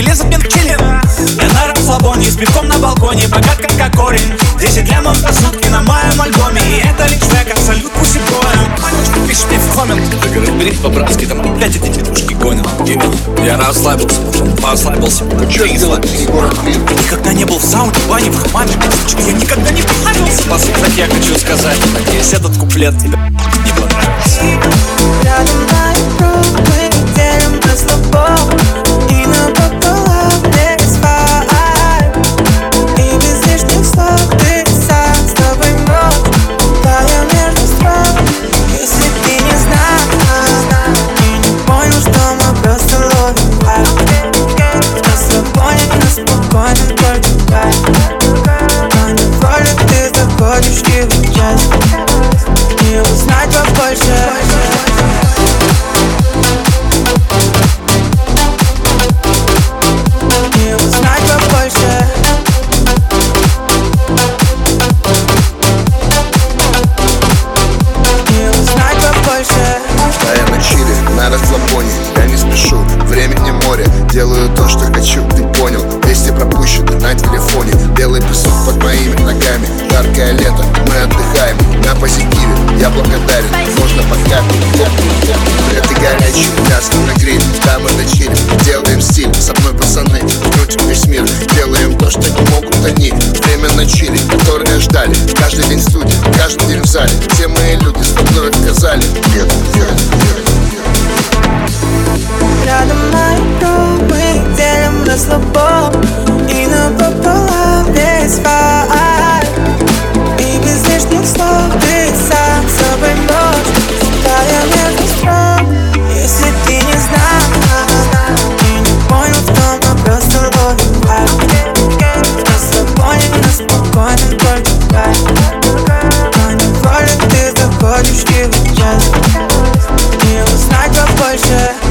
и лезут бенчилин Я на расслабоне, с пивком на балконе, богат как корень. 10 лямов по сутки на моем альбоме. И это лишь трек, абсолют пусть и боем Манечка пишет мне в коммент. Я говорю, по-братски, там опять эти тетушки гонят. Я расслабился, мужик, послабился а Чё я Никогда не был в сауне, в бане, в хамаме Я никогда не похабился По я хочу сказать Надеюсь, этот куплет тебе не понравился на спокойном только кайф Но невольно ты заходишь в его часть И узнать А я на расслабоне Я не спешу, времени море. Делаю то, что хочу, ты понял пропущены на телефоне. Белый песок под моими ногами. Жаркое лето, мы отдыхаем На позитиве, я благодарен Можно подкапить Это горячий, мясо на гриле. Там мы на чиле, делаем стиль. Со мной пацаны, крутим весь мир. Делаем то, что не могут они. Время на чили, которое ждали. Каждый день в студии, каждый день в зале. Все мои люди с тобой отказали. Нет, нет, skills, just. Miło znak w polsie